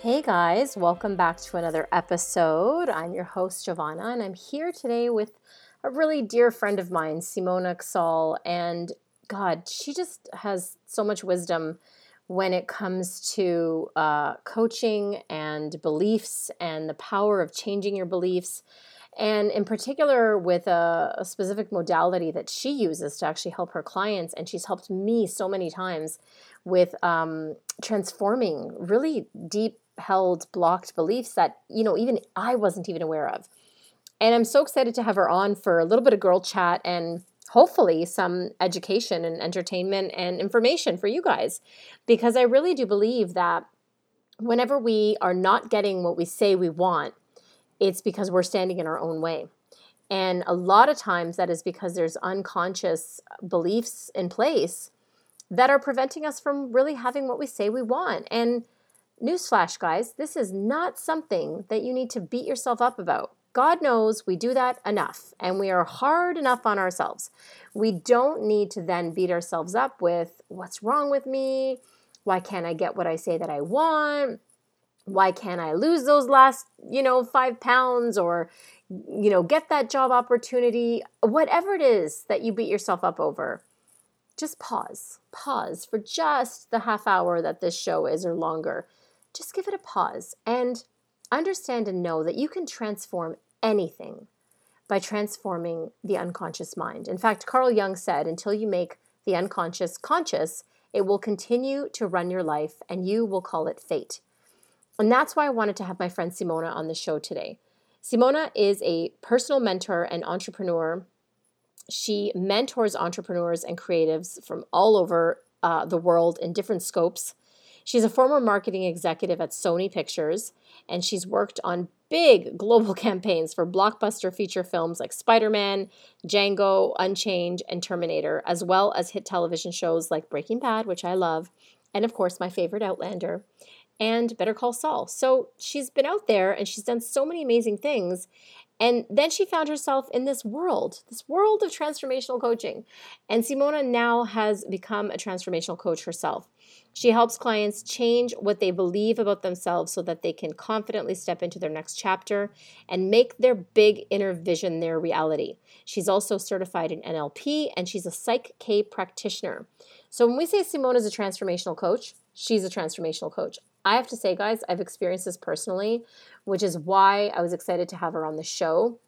Hey guys, welcome back to another episode. I'm your host, Giovanna, and I'm here today with a really dear friend of mine, Simona Ksal. And God, she just has so much wisdom when it comes to uh, coaching and beliefs and the power of changing your beliefs. And in particular, with a, a specific modality that she uses to actually help her clients. And she's helped me so many times with um, transforming really deep held blocked beliefs that you know even i wasn't even aware of. And i'm so excited to have her on for a little bit of girl chat and hopefully some education and entertainment and information for you guys. Because i really do believe that whenever we are not getting what we say we want it's because we're standing in our own way. And a lot of times that is because there's unconscious beliefs in place that are preventing us from really having what we say we want. And Newsflash, guys, this is not something that you need to beat yourself up about. God knows we do that enough and we are hard enough on ourselves. We don't need to then beat ourselves up with what's wrong with me? Why can't I get what I say that I want? Why can't I lose those last, you know, five pounds or, you know, get that job opportunity? Whatever it is that you beat yourself up over, just pause. Pause for just the half hour that this show is or longer just give it a pause and understand and know that you can transform anything by transforming the unconscious mind. In fact, Carl Jung said, until you make the unconscious conscious, it will continue to run your life and you will call it fate. And that's why I wanted to have my friend Simona on the show today. Simona is a personal mentor and entrepreneur. She mentors entrepreneurs and creatives from all over uh, the world in different scopes. She's a former marketing executive at Sony Pictures, and she's worked on big global campaigns for blockbuster feature films like Spider Man, Django, Unchained, and Terminator, as well as hit television shows like Breaking Bad, which I love, and of course, my favorite Outlander, and Better Call Saul. So she's been out there and she's done so many amazing things. And then she found herself in this world, this world of transformational coaching. And Simona now has become a transformational coach herself. She helps clients change what they believe about themselves so that they can confidently step into their next chapter and make their big inner vision their reality. She's also certified in NLP and she's a Psych K practitioner. So when we say Simone is a transformational coach, she's a transformational coach. I have to say, guys, I've experienced this personally, which is why I was excited to have her on the show.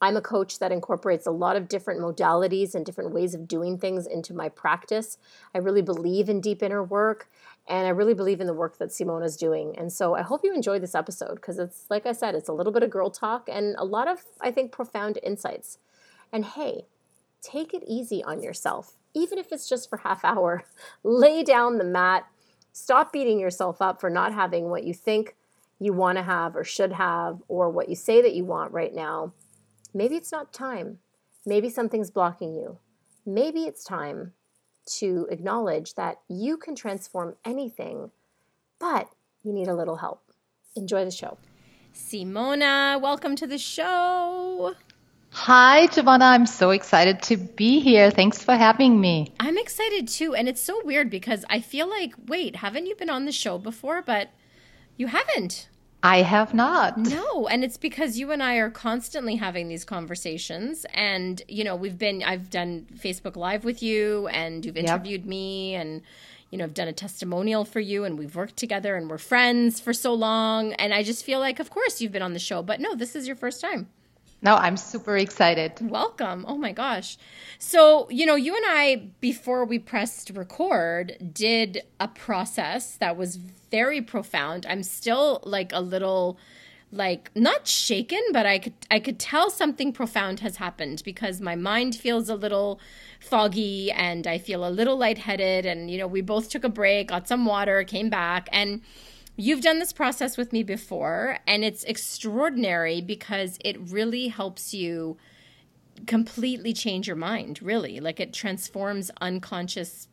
I'm a coach that incorporates a lot of different modalities and different ways of doing things into my practice. I really believe in deep inner work and I really believe in the work that Simona's doing. And so I hope you enjoy this episode because it's, like I said, it's a little bit of girl talk and a lot of, I think, profound insights. And hey, take it easy on yourself, even if it's just for half hour. Lay down the mat. Stop beating yourself up for not having what you think you want to have or should have or what you say that you want right now Maybe it's not time. Maybe something's blocking you. Maybe it's time to acknowledge that you can transform anything, but you need a little help. Enjoy the show. Simona, welcome to the show. Hi, Giovanna. I'm so excited to be here. Thanks for having me. I'm excited too. And it's so weird because I feel like, wait, haven't you been on the show before? But you haven't. I have not. No, and it's because you and I are constantly having these conversations and you know, we've been I've done Facebook live with you and you've interviewed yep. me and you know, I've done a testimonial for you and we've worked together and we're friends for so long and I just feel like of course you've been on the show, but no, this is your first time. No, I'm super excited. Welcome. Oh my gosh. So, you know, you and I, before we pressed record, did a process that was very profound. I'm still like a little like not shaken, but I could I could tell something profound has happened because my mind feels a little foggy and I feel a little lightheaded and you know, we both took a break, got some water, came back and you've done this process with me before and it's extraordinary because it really helps you completely change your mind, really. Like it transforms unconscious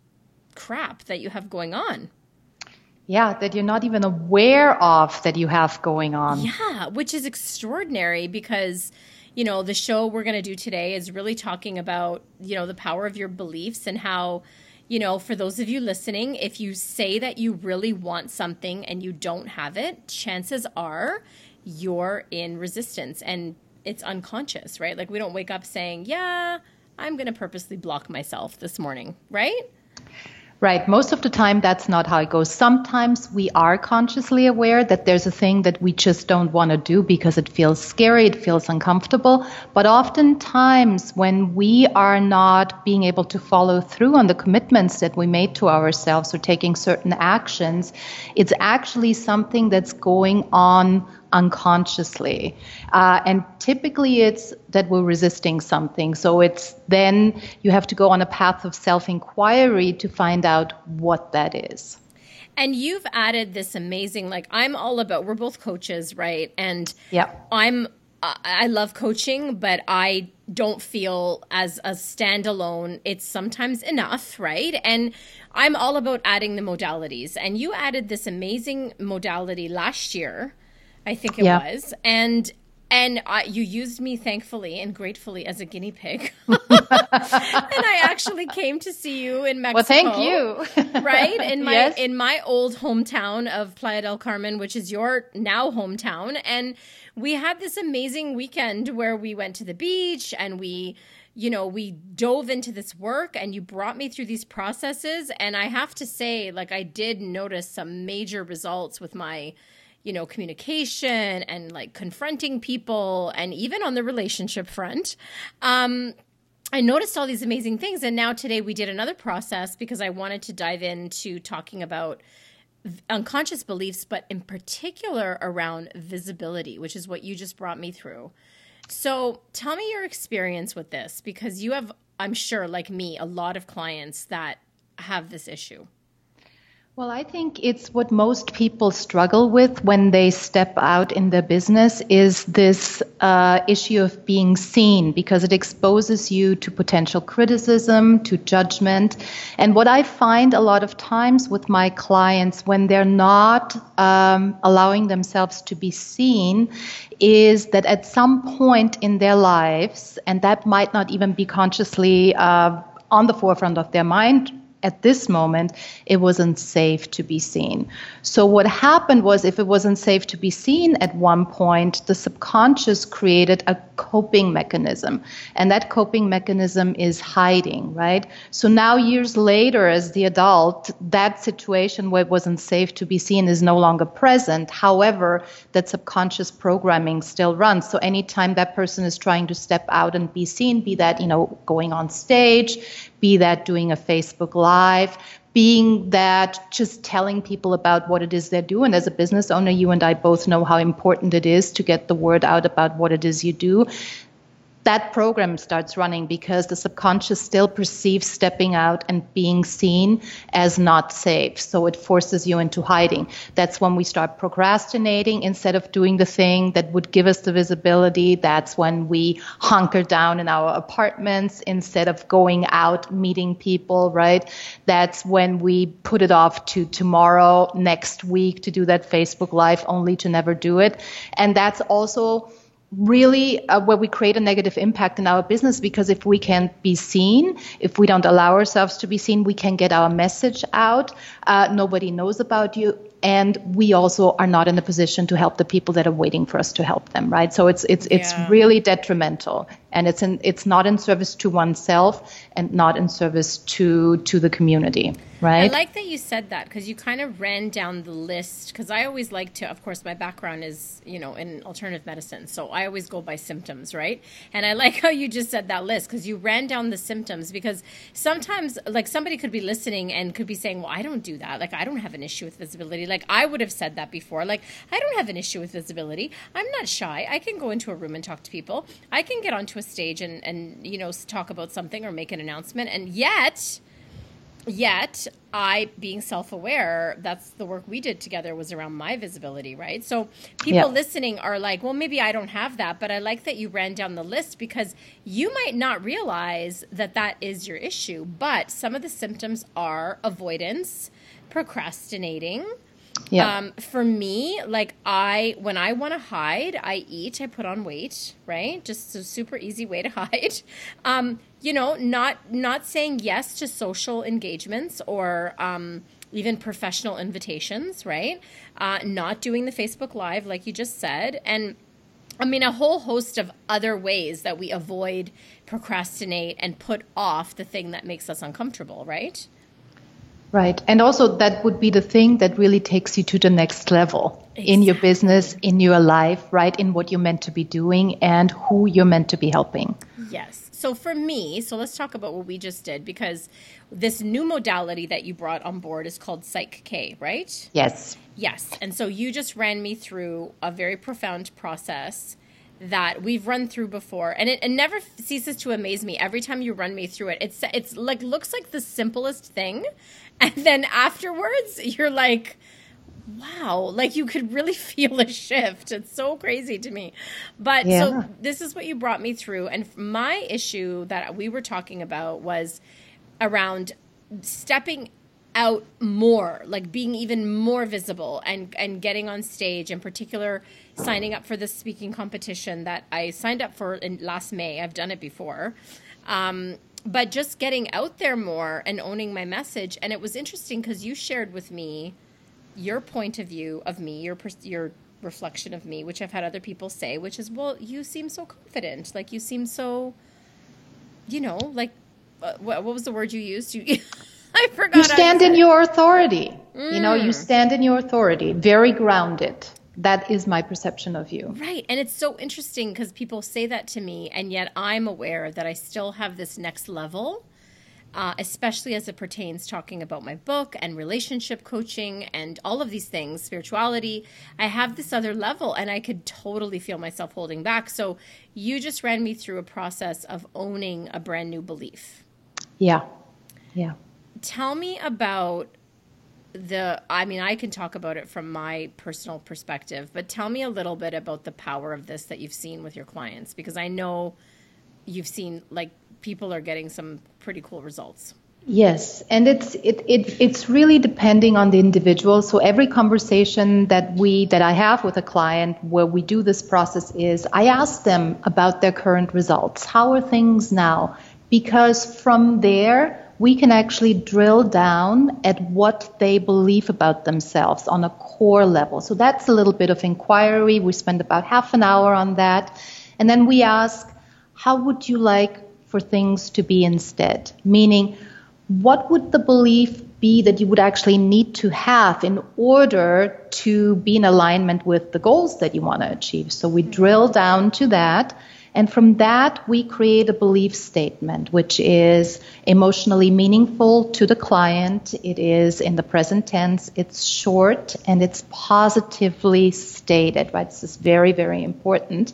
crap that you have going on. Yeah, that you're not even aware of that you have going on. Yeah, which is extraordinary because, you know, the show we're going to do today is really talking about, you know, the power of your beliefs and how, you know, for those of you listening, if you say that you really want something and you don't have it, chances are you're in resistance and it's unconscious, right? Like we don't wake up saying, yeah, I'm going to purposely block myself this morning, right? Right. Most of the time, that's not how it goes. Sometimes we are consciously aware that there's a thing that we just don't want to do because it feels scary, it feels uncomfortable. But oftentimes, when we are not being able to follow through on the commitments that we made to ourselves or taking certain actions, it's actually something that's going on unconsciously. Uh, and typically it's that we're resisting something. So it's then you have to go on a path of self inquiry to find out what that is. And you've added this amazing, like, I'm all about, we're both coaches, right? And yeah. I'm, I love coaching, but I don't feel as a standalone, it's sometimes enough, right? And I'm all about adding the modalities. And you added this amazing modality last year I think it yeah. was, and and I, you used me thankfully and gratefully as a guinea pig. and I actually came to see you in Mexico. Well, thank you. right in my yes. in my old hometown of Playa del Carmen, which is your now hometown, and we had this amazing weekend where we went to the beach and we you know, we dove into this work and you brought me through these processes. And I have to say, like, I did notice some major results with my you know, communication and like confronting people and even on the relationship front. Um, I noticed all these amazing things. And now today we did another process because I wanted to dive into talking about unconscious beliefs, but in particular around visibility, which is what you just brought me through. So tell me your experience with this because you have, I'm sure, like me, a lot of clients that have this issue. Well, I think it's what most people struggle with when they step out in their business is this uh, issue of being seen because it exposes you to potential criticism, to judgment. And what I find a lot of times with my clients when they're not um, allowing themselves to be seen is that at some point in their lives, and that might not even be consciously uh, on the forefront of their mind at this moment, it wasn't safe to be seen. So, what happened was, if it wasn't safe to be seen at one point, the subconscious created a coping mechanism. And that coping mechanism is hiding, right? So, now years later, as the adult, that situation where it wasn't safe to be seen is no longer present. However, that subconscious programming still runs. So, anytime that person is trying to step out and be seen, be that, you know, going on stage, be that doing a Facebook Live, being that just telling people about what it is they're doing. As a business owner, you and I both know how important it is to get the word out about what it is you do that program starts running because the subconscious still perceives stepping out and being seen as not safe. So it forces you into hiding. That's when we start procrastinating instead of doing the thing that would give us the visibility. That's when we hunker down in our apartments instead of going out meeting people, right? That's when we put it off to tomorrow, next week to do that Facebook Live only to never do it. And that's also really uh, where we create a negative impact in our business because if we can't be seen, if we don't allow ourselves to be seen, we can get our message out. Uh, nobody knows about you and we also are not in a position to help the people that are waiting for us to help them right so it's it's it's yeah. really detrimental and it's in it's not in service to oneself and not in service to to the community right i like that you said that because you kind of ran down the list because i always like to of course my background is you know in alternative medicine so i always go by symptoms right and i like how you just said that list because you ran down the symptoms because sometimes like somebody could be listening and could be saying well i don't do that like i don't have an issue with visibility like I would have said that before. Like I don't have an issue with visibility. I'm not shy. I can go into a room and talk to people. I can get onto a stage and and you know talk about something or make an announcement. And yet yet i being self-aware that's the work we did together was around my visibility right so people yeah. listening are like well maybe i don't have that but i like that you ran down the list because you might not realize that that is your issue but some of the symptoms are avoidance procrastinating yeah. Um, for me, like I, when I want to hide, I eat, I put on weight, right? Just a super easy way to hide. Um, you know, not, not saying yes to social engagements or, um, even professional invitations, right? Uh, not doing the Facebook Live, like you just said. And I mean, a whole host of other ways that we avoid, procrastinate, and put off the thing that makes us uncomfortable, right? Right. And also, that would be the thing that really takes you to the next level exactly. in your business, in your life, right? In what you're meant to be doing and who you're meant to be helping. Yes. So, for me, so let's talk about what we just did because this new modality that you brought on board is called Psych K, right? Yes. Yes. And so you just ran me through a very profound process that we've run through before and it, it, never ceases to amaze me every time you run me through it it's it's like looks like the simplest thing and then afterwards you're like wow. Like you could really feel a shift. It's so crazy to me. But yeah. so this is what you brought me through. And my issue that we were talking about was around stepping out more like being even more visible and and getting on stage in particular signing up for the speaking competition that i signed up for in last may. I've done it before. Um, but just getting out there more and owning my message. And it was interesting because you shared with me your point of view of me, your your reflection of me, which I've had other people say, which is, well, you seem so confident, like you seem so, you know, like uh, what, what was the word you used? You, I forgot. You stand in your authority. Mm. You know, you mm. stand in your authority, very grounded that is my perception of you. Right. And it's so interesting because people say that to me, and yet I'm aware that I still have this next level, uh, especially as it pertains talking about my book and relationship coaching and all of these things, spirituality. I have this other level, and I could totally feel myself holding back. So you just ran me through a process of owning a brand new belief. Yeah. Yeah. Tell me about the i mean i can talk about it from my personal perspective but tell me a little bit about the power of this that you've seen with your clients because i know you've seen like people are getting some pretty cool results. Yes and it's it, it it's really depending on the individual. So every conversation that we that i have with a client where we do this process is i ask them about their current results. How are things now? Because from there we can actually drill down at what they believe about themselves on a core level. So that's a little bit of inquiry. We spend about half an hour on that. And then we ask, how would you like for things to be instead? Meaning, what would the belief be that you would actually need to have in order to be in alignment with the goals that you want to achieve? So we drill down to that. And from that, we create a belief statement, which is emotionally meaningful to the client. It is in the present tense, it's short, and it's positively stated, right? This is very, very important.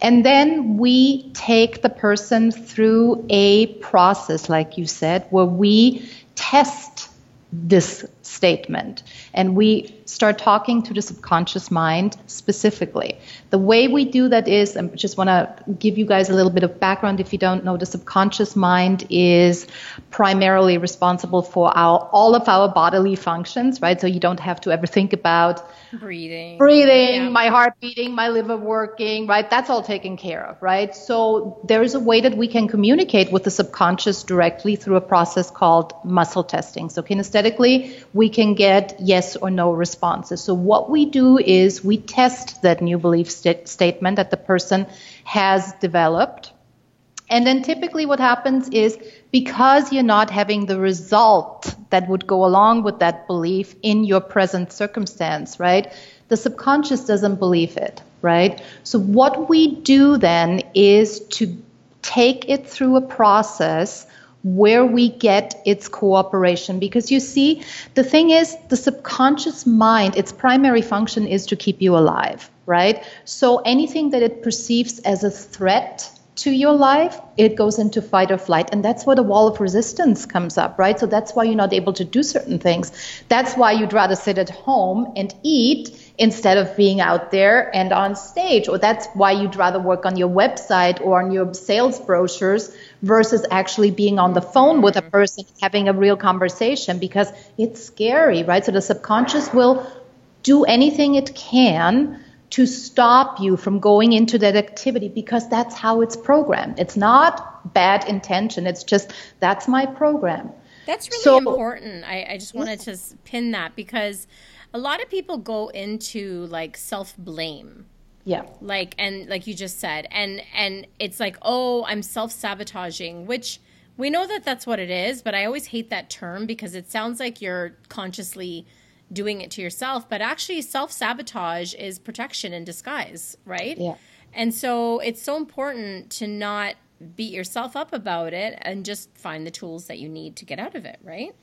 And then we take the person through a process, like you said, where we test this statement and we start talking to the subconscious mind specifically. The way we do that is, I just want to give you guys a little bit of background if you don't know, the subconscious mind is primarily responsible for our, all of our bodily functions, right? So you don't have to ever think about breathing, breathing, yeah. my heart beating, my liver working, right? That's all taken care of, right? So there is a way that we can communicate with the subconscious directly through a process called muscle testing. So kinesthetically, we can get yes or no responses. So what we do is we test that new belief st- statement that the person has developed. And then typically what happens is because you're not having the result that would go along with that belief in your present circumstance, right? The subconscious doesn't believe it, right? So what we do then is to take it through a process where we get its cooperation. Because you see, the thing is, the subconscious mind, its primary function is to keep you alive, right? So anything that it perceives as a threat to your life, it goes into fight or flight. And that's where the wall of resistance comes up, right? So that's why you're not able to do certain things. That's why you'd rather sit at home and eat instead of being out there and on stage. Or that's why you'd rather work on your website or on your sales brochures versus actually being on the phone with a mm-hmm. person, having a real conversation because it's scary, right? So the subconscious will do anything it can to stop you from going into that activity because that's how it's programmed. It's not bad intention. It's just that's my program. That's really so, important. I, I just wanted to pin that because a lot of people go into like self blame. Yeah. Like and like you just said and and it's like, "Oh, I'm self-sabotaging," which we know that that's what it is, but I always hate that term because it sounds like you're consciously doing it to yourself, but actually self sabotage is protection in disguise, right? Yeah. And so it's so important to not beat yourself up about it and just find the tools that you need to get out of it, right?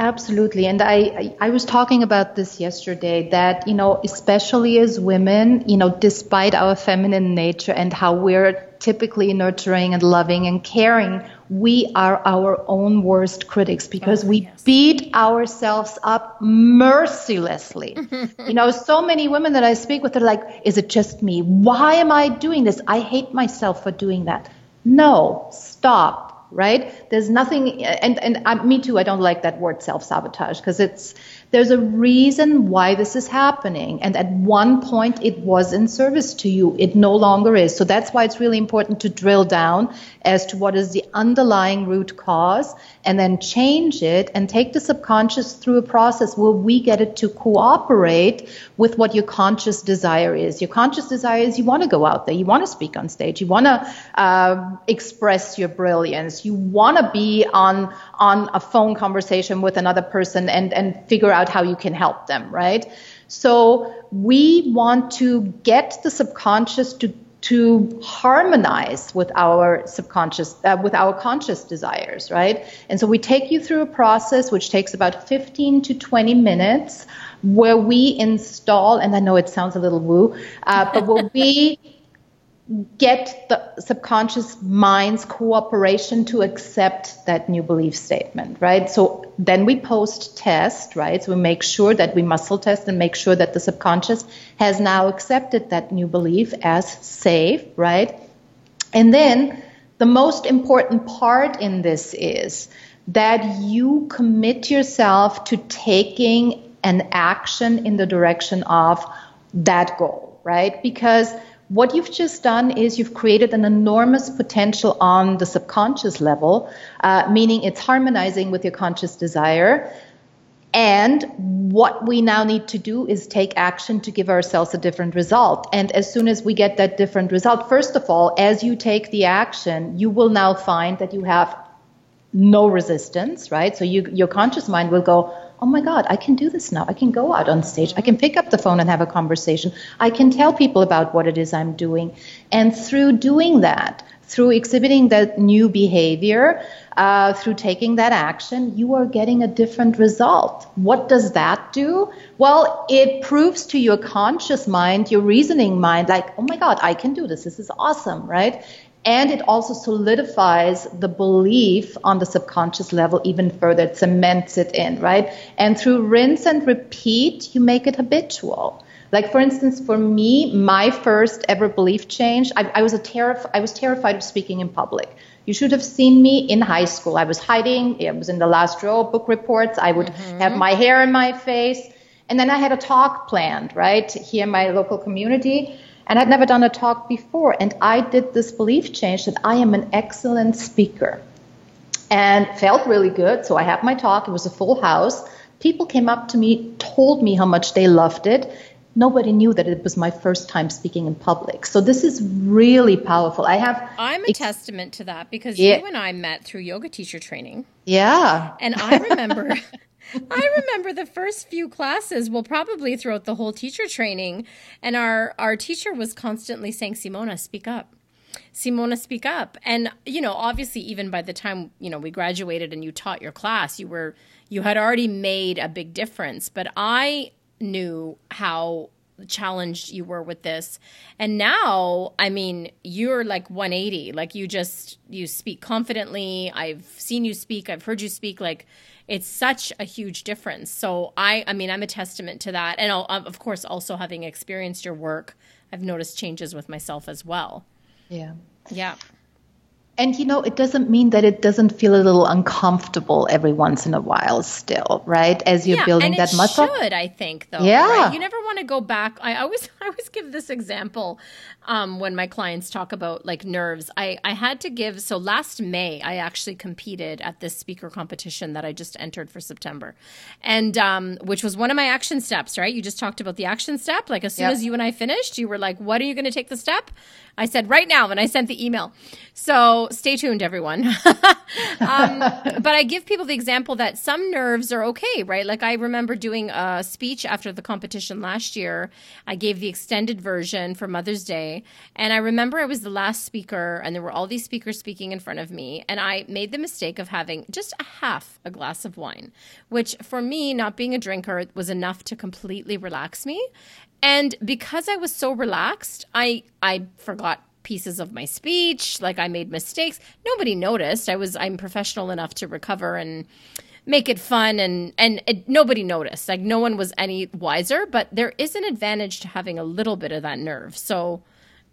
Absolutely. And I, I was talking about this yesterday that, you know, especially as women, you know, despite our feminine nature and how we're typically nurturing and loving and caring, we are our own worst critics because oh, we yes. beat ourselves up mercilessly. you know, so many women that I speak with are like, is it just me? Why am I doing this? I hate myself for doing that. No, stop right? There's nothing, and and uh, me too. I don't like that word self sabotage because it's there's a reason why this is happening. And at one point, it was in service to you. It no longer is. So that's why it's really important to drill down as to what is the underlying root cause and then change it and take the subconscious through a process where we get it to cooperate with what your conscious desire is. Your conscious desire is you want to go out there, you want to speak on stage, you want to uh, express your brilliance, you want to be on on a phone conversation with another person and and figure out how you can help them, right? So we want to get the subconscious to to harmonize with our subconscious uh, with our conscious desires right and so we take you through a process which takes about 15 to 20 minutes where we install and i know it sounds a little woo uh, but where we get the subconscious mind's cooperation to accept that new belief statement, right? So then we post test, right? So we make sure that we muscle test and make sure that the subconscious has now accepted that new belief as safe, right? And then the most important part in this is that you commit yourself to taking an action in the direction of that goal, right? Because what you've just done is you've created an enormous potential on the subconscious level, uh, meaning it's harmonizing with your conscious desire. And what we now need to do is take action to give ourselves a different result. And as soon as we get that different result, first of all, as you take the action, you will now find that you have no resistance, right? So you, your conscious mind will go, oh my God, I can do this now. I can go out on stage. I can pick up the phone and have a conversation. I can tell people about what it is I'm doing. And through doing that, through exhibiting that new behavior, uh, through taking that action, you are getting a different result. What does that do? Well, it proves to your conscious mind, your reasoning mind, like, oh my God, I can do this. This is awesome, right? And it also solidifies the belief on the subconscious level even further. It cements it in right? And through rinse and repeat you make it habitual. Like for instance for me my first ever belief change i, I was a terrif- i was terrified of speaking in public. You should have seen me in high school. I was hiding i was in the last row of book reports. I would mm-hmm. have my hair in my face. And then i had a talk planned right here in my local community and I'd never done a talk before. And I did this belief change that I am an excellent speaker and felt really good. So I had my talk, it was a full house. People came up to me, told me how much they loved it. Nobody knew that it was my first time speaking in public. So this is really powerful. I have I'm a ex- testament to that because yeah. you and I met through yoga teacher training. Yeah. And I remember I remember the first few classes, well, probably throughout the whole teacher training, and our our teacher was constantly saying, "Simona, speak up." Simona, speak up. And, you know, obviously, even by the time, you know, we graduated and you taught your class, you were, you had already made a big difference. But I knew how challenged you were with this. And now, I mean, you're like 180. Like you just, you speak confidently. I've seen you speak, I've heard you speak. Like, it's such a huge difference. So I, I mean, I'm a testament to that. And I'll, of course, also having experienced your work, I've noticed changes with myself as well. Yeah. Yeah. And you know, it doesn't mean that it doesn't feel a little uncomfortable every once in a while still, right? As you're yeah, building that muscle. should, I think, though. Yeah. Right? You never want to go back. I always I always give this example um, when my clients talk about like nerves. I, I had to give so last May I actually competed at this speaker competition that I just entered for September. And um, which was one of my action steps, right? You just talked about the action step. Like as soon yep. as you and I finished, you were like, What are you gonna take the step? I said right now, and I sent the email. So stay tuned, everyone. um, but I give people the example that some nerves are okay, right? Like I remember doing a speech after the competition last year. I gave the extended version for Mother's Day. And I remember I was the last speaker, and there were all these speakers speaking in front of me. And I made the mistake of having just a half a glass of wine, which for me, not being a drinker, was enough to completely relax me. And because I was so relaxed, I I forgot pieces of my speech, like I made mistakes. Nobody noticed. I was I'm professional enough to recover and make it fun and and it, nobody noticed. Like no one was any wiser, but there is an advantage to having a little bit of that nerve. So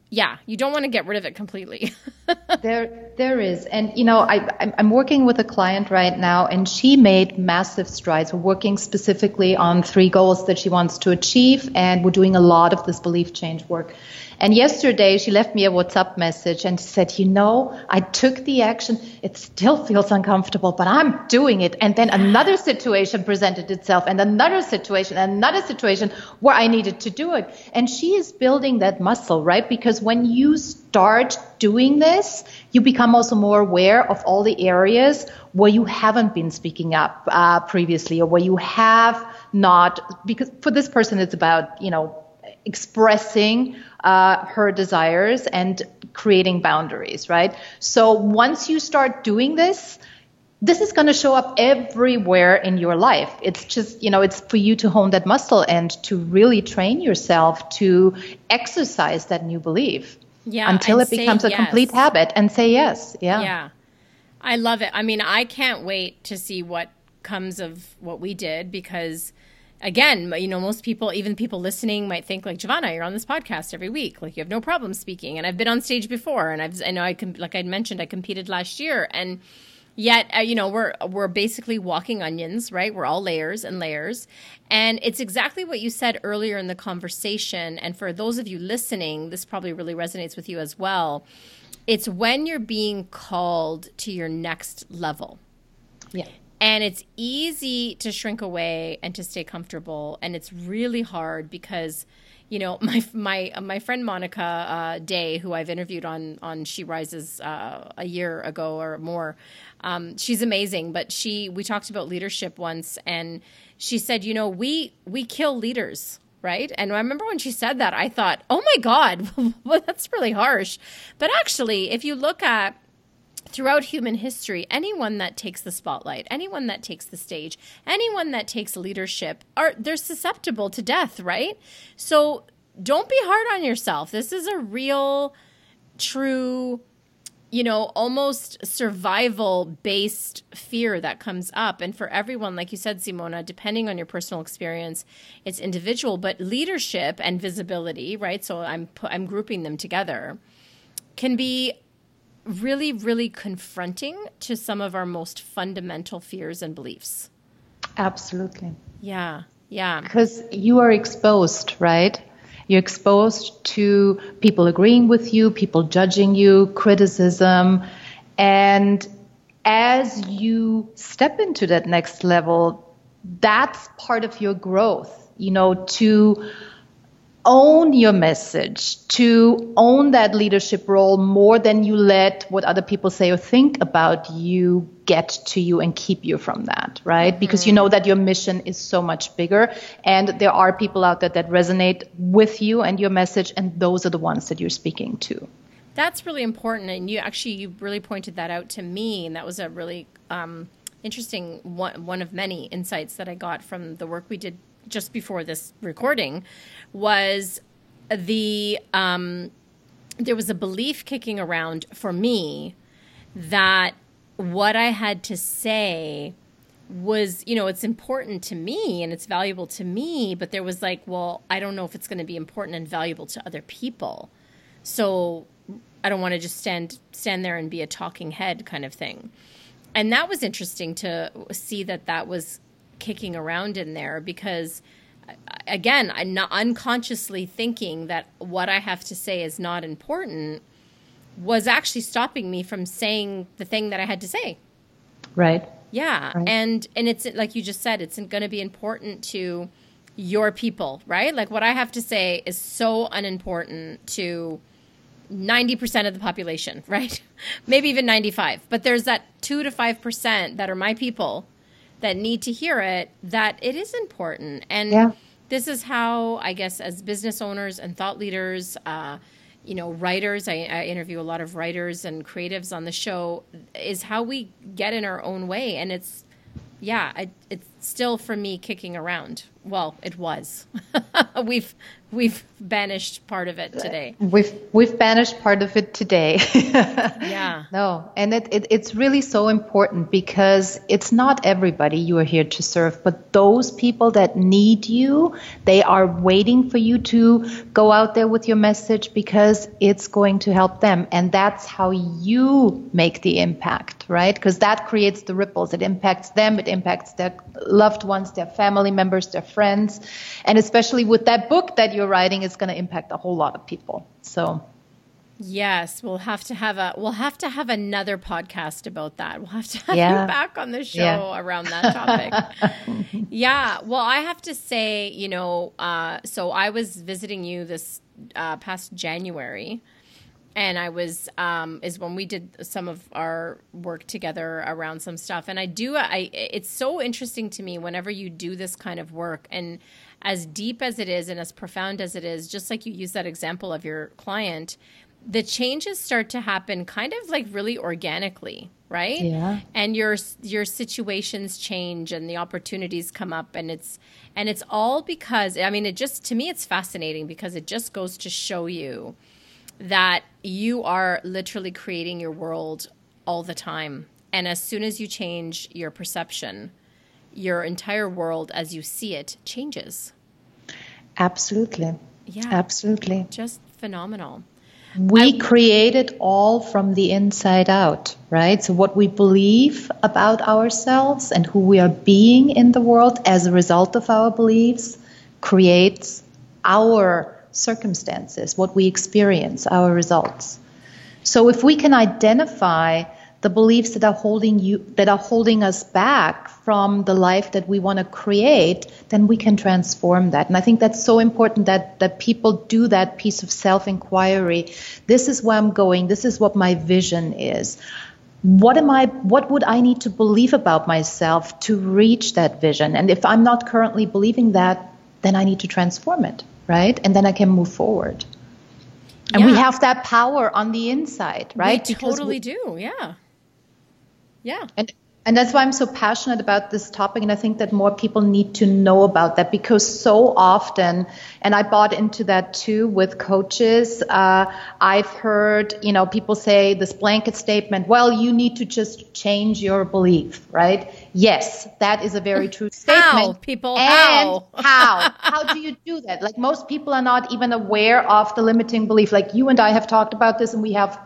yeah, you don't want to get rid of it completely. there, there is, and you know, I, I'm working with a client right now, and she made massive strides. We're working specifically on three goals that she wants to achieve, and we're doing a lot of this belief change work. And yesterday she left me a WhatsApp message and said, you know, I took the action. It still feels uncomfortable, but I'm doing it. And then another situation presented itself and another situation, another situation where I needed to do it. And she is building that muscle, right? Because when you start doing this, you become also more aware of all the areas where you haven't been speaking up uh, previously or where you have not, because for this person, it's about, you know, expressing uh, her desires and creating boundaries, right? So once you start doing this, this is going to show up everywhere in your life. It's just, you know, it's for you to hone that muscle and to really train yourself to exercise that new belief. Yeah. Until it becomes a yes. complete habit and say yes. Yeah. Yeah. I love it. I mean, I can't wait to see what comes of what we did because again, you know, most people, even people listening, might think like Giovanna, you're on this podcast every week, like you have no problem speaking. And I've been on stage before, and I've, I know I can, like I mentioned, I competed last year, and yet, uh, you know, we're we're basically walking onions, right? We're all layers and layers, and it's exactly what you said earlier in the conversation. And for those of you listening, this probably really resonates with you as well. It's when you're being called to your next level. Yeah and it's easy to shrink away and to stay comfortable and it's really hard because you know my my my friend Monica uh, Day, who I've interviewed on on She Rises uh, a year ago or more, um, she's amazing. But she we talked about leadership once, and she said, you know, we we kill leaders. Right. And I remember when she said that, I thought, oh my God, well, that's really harsh. But actually, if you look at throughout human history, anyone that takes the spotlight, anyone that takes the stage, anyone that takes leadership are they're susceptible to death, right? So don't be hard on yourself. This is a real true you know, almost survival based fear that comes up. And for everyone, like you said, Simona, depending on your personal experience, it's individual, but leadership and visibility, right? So I'm, I'm grouping them together, can be really, really confronting to some of our most fundamental fears and beliefs. Absolutely. Yeah. Yeah. Because you are exposed, right? You're exposed to people agreeing with you, people judging you, criticism. And as you step into that next level, that's part of your growth, you know, to own your message, to own that leadership role more than you let what other people say or think about you get to you and keep you from that, right? Mm-hmm. Because you know that your mission is so much bigger and there are people out there that resonate with you and your message, and those are the ones that you're speaking to. that's really important. And you actually, you really pointed that out to me. And that was a really um, interesting one, one of many insights that I got from the work we did just before this recording was the, um, there was a belief kicking around for me that what I had to say was, you know, it's important to me and it's valuable to me, but there was like, well, I don't know if it's going to be important and valuable to other people. So I don't want to just stand stand there and be a talking head kind of thing. And that was interesting to see that that was kicking around in there because again, I'm not unconsciously thinking that what I have to say is not important was actually stopping me from saying the thing that I had to say. Right. Yeah. Right. And and it's like you just said, it's going to be important to your people, right? Like what I have to say is so unimportant to 90% of the population, right? Maybe even 95. But there's that 2 to 5% that are my people that need to hear it that it is important. And yeah. this is how I guess as business owners and thought leaders uh, you know writers I, I, interview a lot of writers and creatives on the show is how we get in our own way and it's yeah I, it's still for me kicking around well it was we've we've banished part of it today. We've we've banished part of it today. yeah. No, and it, it, it's really so important because it's not everybody you are here to serve, but those people that need you, they are waiting for you to go out there with your message because it's going to help them, and that's how you make the impact, right? Because that creates the ripples. It impacts them. It impacts their loved ones, their family members, their friends, and especially with that book that you're writing is going to impact a whole lot of people. So Yes, we'll have to have a we'll have to have another podcast about that. We'll have to have yeah. you back on the show yeah. around that topic. yeah, well, I have to say, you know, uh, so I was visiting you this uh, past January, and I was um, is when we did some of our work together around some stuff. And I do, I it's so interesting to me whenever you do this kind of work. And as deep as it is and as profound as it is, just like you use that example of your client, the changes start to happen kind of like really organically right? Yeah. And your your situations change and the opportunities come up. And it's and it's all because i mean it just to me it's fascinating because it just goes to show you that you are literally creating your world all the time and as soon as you change your perception your entire world as you see it changes. Absolutely. Yeah. Absolutely. Just phenomenal. We I, create it all from the inside out, right? So, what we believe about ourselves and who we are being in the world as a result of our beliefs creates our circumstances, what we experience, our results. So, if we can identify the beliefs that are holding you that are holding us back from the life that we want to create then we can transform that. And i think that's so important that that people do that piece of self inquiry this is where i'm going. This is what my vision is. What am i what would i need to believe about myself to reach that vision? And if i'm not currently believing that then i need to transform it right? And then i can move forward. And yeah. we have that power on the inside right? We totally we, do. Yeah. Yeah. And and that's why I'm so passionate about this topic. And I think that more people need to know about that because so often, and I bought into that too with coaches. Uh, I've heard, you know, people say this blanket statement, well, you need to just change your belief, right? Yes, that is a very true statement. How, people? And how? how? How do you do that? Like most people are not even aware of the limiting belief. Like you and I have talked about this and we have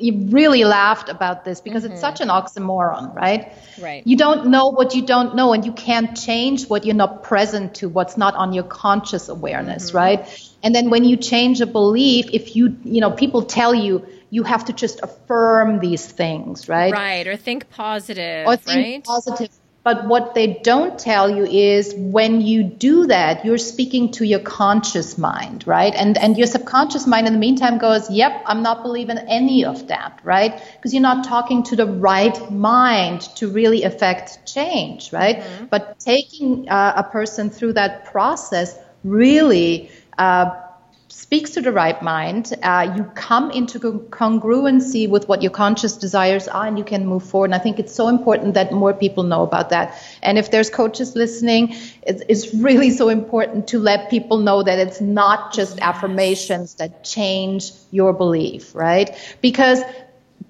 really laughed about this because mm-hmm. it's such an oxymoron, right? Right. You don't know what you don't know, and you can't change what you're not present to, what's not on your conscious awareness, mm-hmm. right? And then when you change a belief, if you, you know, people tell you you have to just affirm these things, right? Right, or think positive, or think right? positive. But what they don't tell you is when you do that, you're speaking to your conscious mind, right? And and your subconscious mind in the meantime goes, "Yep, I'm not believing any of that," right? Because you're not talking to the right mind to really affect change, right? Mm-hmm. But taking uh, a person through that process really uh, speaks to the right mind. Uh, you come into congruency with what your conscious desires are, and you can move forward. And I think it's so important that more people know about that. And if there's coaches listening, it's, it's really so important to let people know that it's not just affirmations that change your belief, right? Because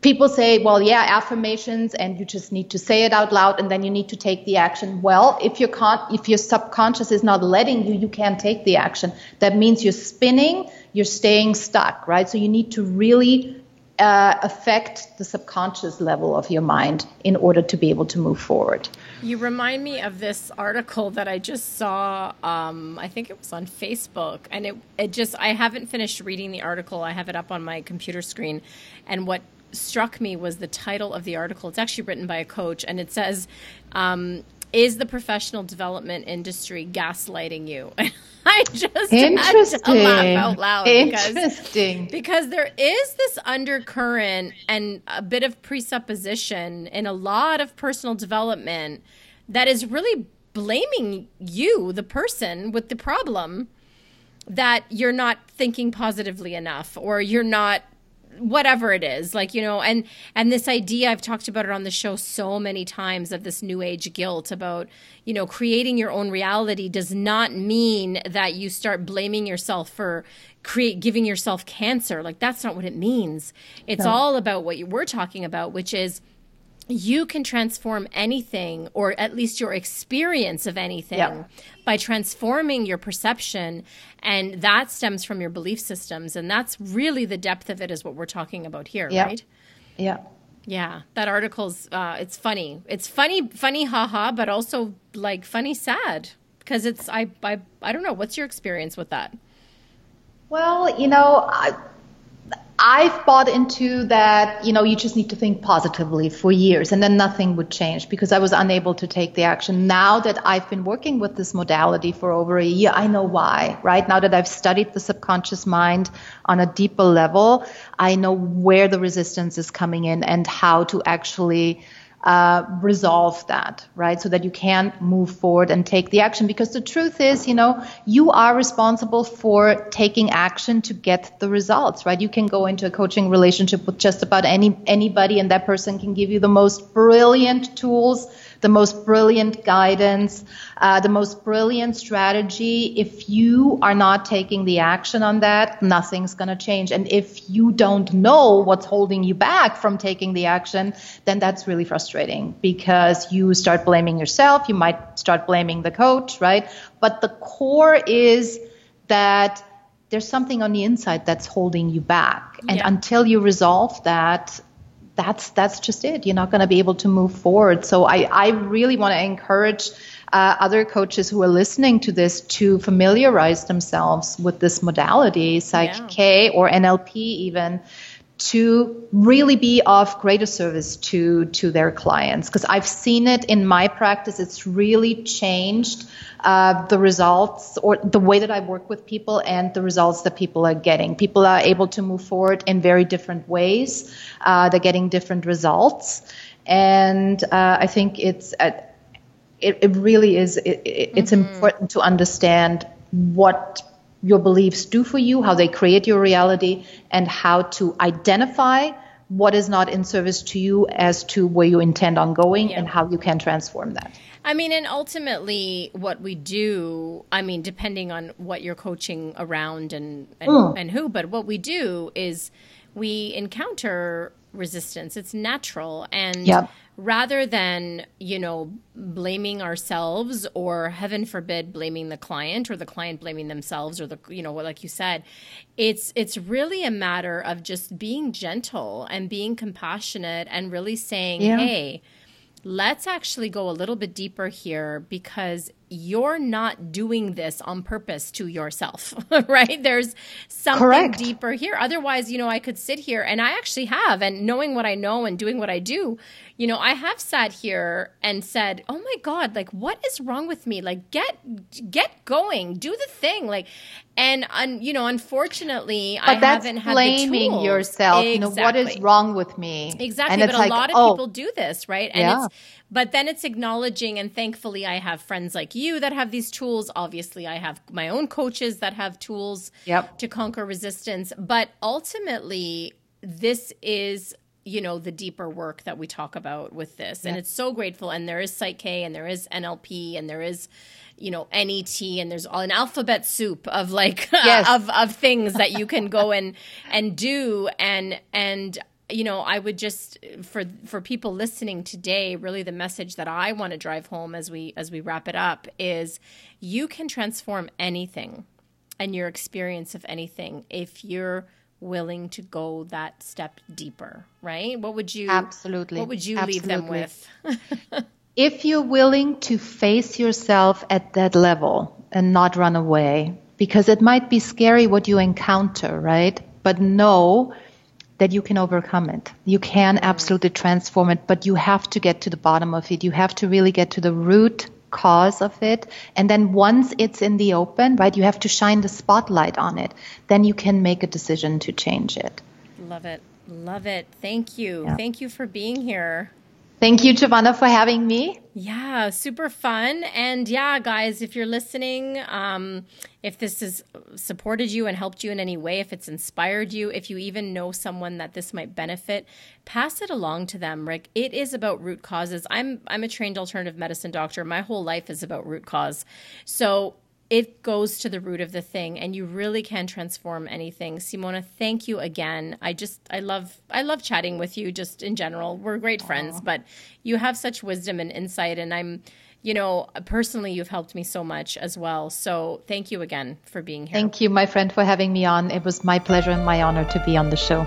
people say, well, yeah, affirmations, and you just need to say it out loud, and then you need to take the action. Well, if your con- if your subconscious is not letting you, you can't take the action. That means you're spinning, you're staying stuck, right? So you need to really uh, affect the subconscious level of your mind in order to be able to move forward. You remind me of this article that I just saw. Um, I think it was on Facebook, and it it just I haven't finished reading the article. I have it up on my computer screen, and what struck me was the title of the article. It's actually written by a coach, and it says, um, "Is the professional development industry gaslighting you?" I just Interesting. had to laugh out loud Interesting. Because, because there is this undercurrent and a bit of presupposition in a lot of personal development that is really blaming you, the person with the problem, that you're not thinking positively enough or you're not whatever it is like you know and and this idea i've talked about it on the show so many times of this new age guilt about you know creating your own reality does not mean that you start blaming yourself for create giving yourself cancer like that's not what it means it's no. all about what you were talking about which is you can transform anything or at least your experience of anything yeah. by transforming your perception and that stems from your belief systems and that's really the depth of it is what we're talking about here yeah. right yeah yeah that article's uh, it's funny it's funny funny haha but also like funny sad because it's I, I i don't know what's your experience with that well you know I, I've bought into that, you know, you just need to think positively for years and then nothing would change because I was unable to take the action. Now that I've been working with this modality for over a year, I know why, right? Now that I've studied the subconscious mind on a deeper level, I know where the resistance is coming in and how to actually uh, resolve that, right? So that you can move forward and take the action. Because the truth is, you know, you are responsible for taking action to get the results, right? You can go into a coaching relationship with just about any anybody, and that person can give you the most brilliant tools the most brilliant guidance, uh, the most brilliant strategy. If you are not taking the action on that, nothing's going to change. And if you don't know what's holding you back from taking the action, then that's really frustrating because you start blaming yourself. You might start blaming the coach, right? But the core is that there's something on the inside that's holding you back. And yeah. until you resolve that, that's that's just it. You're not going to be able to move forward. So I I really want to encourage uh, other coaches who are listening to this to familiarize themselves with this modality, Psych yeah. K or NLP even, to really be of greater service to to their clients because I've seen it in my practice. It's really changed uh, the results or the way that I work with people and the results that people are getting. People are able to move forward in very different ways. Uh, they're getting different results, and uh, I think it's uh, it, it really is. It, it, it's mm-hmm. important to understand what your beliefs do for you, how they create your reality, and how to identify what is not in service to you as to where you intend on going and how you can transform that. I mean, and ultimately, what we do, I mean, depending on what you're coaching around and and, mm. and who, but what we do is we encounter resistance. It's natural, and yep rather than, you know, blaming ourselves or heaven forbid blaming the client or the client blaming themselves or the you know, like you said, it's it's really a matter of just being gentle and being compassionate and really saying, yeah. "Hey, let's actually go a little bit deeper here because you're not doing this on purpose to yourself, right? There's something Correct. deeper here. Otherwise, you know, I could sit here and I actually have, and knowing what I know and doing what I do, you know, I have sat here and said, "Oh my god, like what is wrong with me? Like get get going, do the thing." Like and un, you know, unfortunately, but I that's haven't had blaming the tools. yourself. Exactly. You know, what is wrong with me? Exactly, and but a like, lot of oh, people do this, right? And yeah. it's but then it's acknowledging and thankfully I have friends like you that have these tools. Obviously, I have my own coaches that have tools yep. to conquer resistance. But ultimately, this is you know the deeper work that we talk about with this and it's so grateful and there is psych k and there is nlp and there is you know net and there's all an alphabet soup of like yes. of of things that you can go and and do and and you know i would just for for people listening today really the message that i want to drive home as we as we wrap it up is you can transform anything and your experience of anything if you're willing to go that step deeper, right? What would you Absolutely. What would you Absolutely. leave them with? if you're willing to face yourself at that level and not run away, because it might be scary what you encounter, right? But know that you can overcome it. You can absolutely transform it, but you have to get to the bottom of it. You have to really get to the root cause of it. And then once it's in the open, right, you have to shine the spotlight on it. Then you can make a decision to change it. Love it. Love it. Thank you. Yeah. Thank you for being here. Thank you, Giovanna, for having me. Yeah, super fun. And yeah, guys, if you're listening, um, if this has supported you and helped you in any way, if it's inspired you, if you even know someone that this might benefit, pass it along to them. Rick, it is about root causes. I'm I'm a trained alternative medicine doctor. My whole life is about root cause. So it goes to the root of the thing and you really can transform anything. Simona thank you again. I just i love i love chatting with you just in general. We're great friends but you have such wisdom and insight and i'm you know personally you've helped me so much as well. So thank you again for being here. Thank you my friend for having me on. It was my pleasure and my honor to be on the show